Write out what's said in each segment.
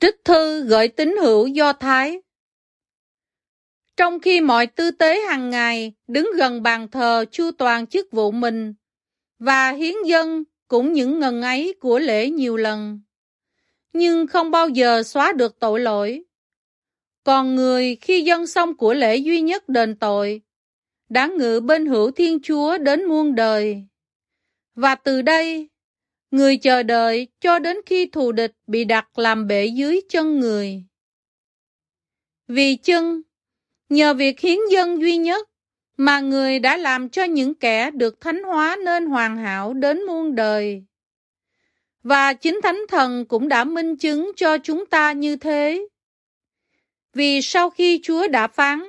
Trích thư gửi tín hữu Do Thái Trong khi mọi tư tế hàng ngày đứng gần bàn thờ chu toàn chức vụ mình và hiến dân cũng những ngần ấy của lễ nhiều lần, nhưng không bao giờ xóa được tội lỗi. Còn người khi dân xong của lễ duy nhất đền tội, đã ngự bên hữu Thiên Chúa đến muôn đời. Và từ đây, người chờ đợi cho đến khi thù địch bị đặt làm bể dưới chân người. Vì chân, nhờ việc hiến dân duy nhất mà người đã làm cho những kẻ được thánh hóa nên hoàn hảo đến muôn đời. Và chính Thánh Thần cũng đã minh chứng cho chúng ta như thế. Vì sau khi Chúa đã phán,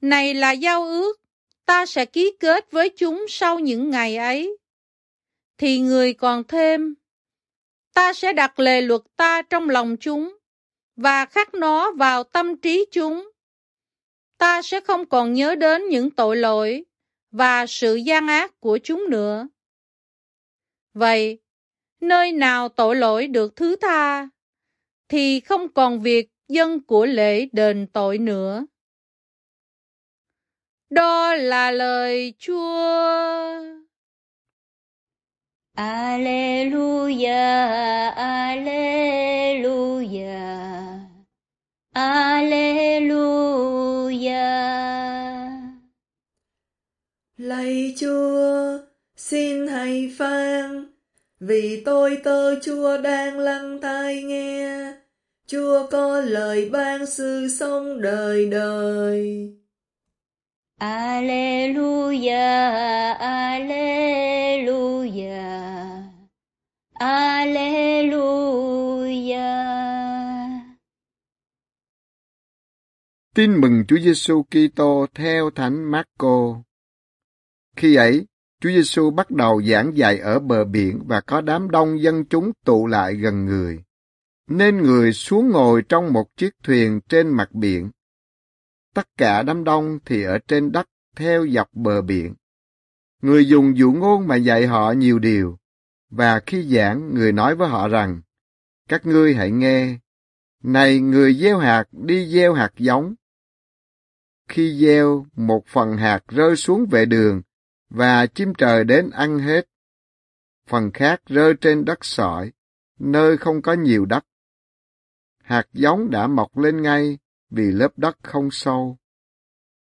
Này là giao ước, ta sẽ ký kết với chúng sau những ngày ấy. Thì người còn thêm, ta sẽ đặt lề luật ta trong lòng chúng, và khắc nó vào tâm trí chúng. Ta sẽ không còn nhớ đến những tội lỗi và sự gian ác của chúng nữa. Vậy, nơi nào tội lỗi được thứ tha, thì không còn việc dân của lễ đền tội nữa. Đó là lời Chúa. Alleluia, Alleluia, Alleluia. Lạy Chúa, xin hãy phán, vì tôi tơ Chúa đang lắng tai nghe. Chúa có lời ban sự sống đời đời. Alleluia, Alleluia, Tin mừng Chúa Giêsu Kitô theo Thánh Marco. Khi ấy, Chúa Giêsu bắt đầu giảng dạy ở bờ biển và có đám đông dân chúng tụ lại gần người nên người xuống ngồi trong một chiếc thuyền trên mặt biển. Tất cả đám đông thì ở trên đất theo dọc bờ biển. Người dùng dụ ngôn mà dạy họ nhiều điều, và khi giảng người nói với họ rằng, các ngươi hãy nghe, này người gieo hạt đi gieo hạt giống. Khi gieo, một phần hạt rơi xuống vệ đường, và chim trời đến ăn hết. Phần khác rơi trên đất sỏi, nơi không có nhiều đất hạt giống đã mọc lên ngay vì lớp đất không sâu.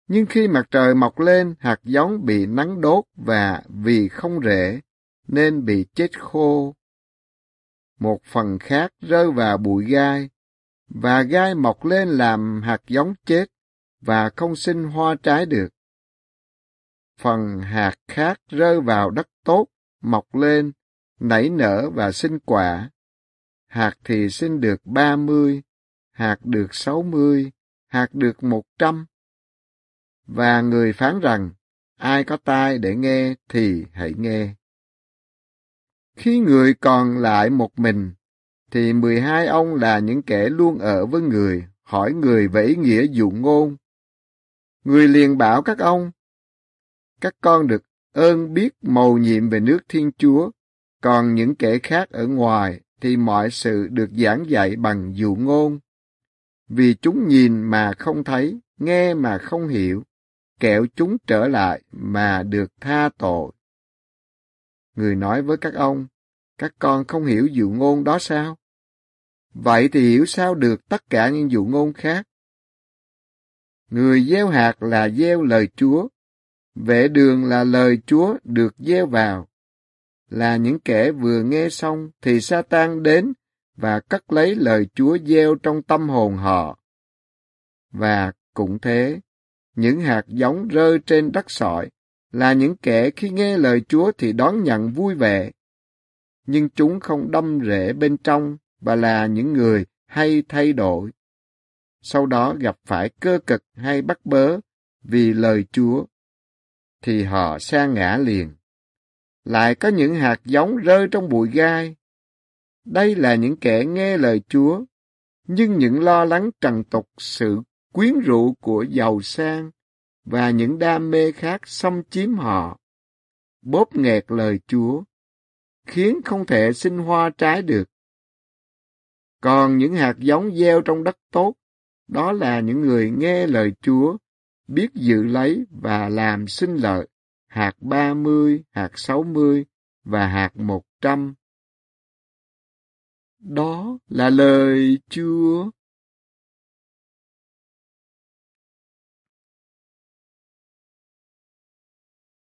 Nhưng khi mặt trời mọc lên, hạt giống bị nắng đốt và vì không rễ, nên bị chết khô. Một phần khác rơi vào bụi gai, và gai mọc lên làm hạt giống chết và không sinh hoa trái được. Phần hạt khác rơi vào đất tốt, mọc lên, nảy nở và sinh quả hạt thì sinh được ba mươi, hạt được sáu mươi, hạt được một trăm. Và người phán rằng, ai có tai để nghe thì hãy nghe. Khi người còn lại một mình, thì mười hai ông là những kẻ luôn ở với người, hỏi người về ý nghĩa dụ ngôn. Người liền bảo các ông, các con được ơn biết mầu nhiệm về nước Thiên Chúa, còn những kẻ khác ở ngoài thì mọi sự được giảng dạy bằng dụ ngôn. Vì chúng nhìn mà không thấy, nghe mà không hiểu, kẹo chúng trở lại mà được tha tội. Người nói với các ông, các con không hiểu dụ ngôn đó sao? Vậy thì hiểu sao được tất cả những dụ ngôn khác? Người gieo hạt là gieo lời Chúa, vệ đường là lời Chúa được gieo vào là những kẻ vừa nghe xong thì Satan đến và cắt lấy lời Chúa gieo trong tâm hồn họ. Và cũng thế, những hạt giống rơi trên đất sỏi là những kẻ khi nghe lời Chúa thì đón nhận vui vẻ. Nhưng chúng không đâm rễ bên trong và là những người hay thay đổi. Sau đó gặp phải cơ cực hay bắt bớ vì lời Chúa, thì họ sa ngã liền lại có những hạt giống rơi trong bụi gai. Đây là những kẻ nghe lời Chúa, nhưng những lo lắng trần tục sự quyến rũ của giàu sang và những đam mê khác xâm chiếm họ, bóp nghẹt lời Chúa, khiến không thể sinh hoa trái được. Còn những hạt giống gieo trong đất tốt, đó là những người nghe lời Chúa, biết giữ lấy và làm sinh lợi, hạt ba mươi, hạt sáu mươi và hạt một trăm. Đó là lời Chúa.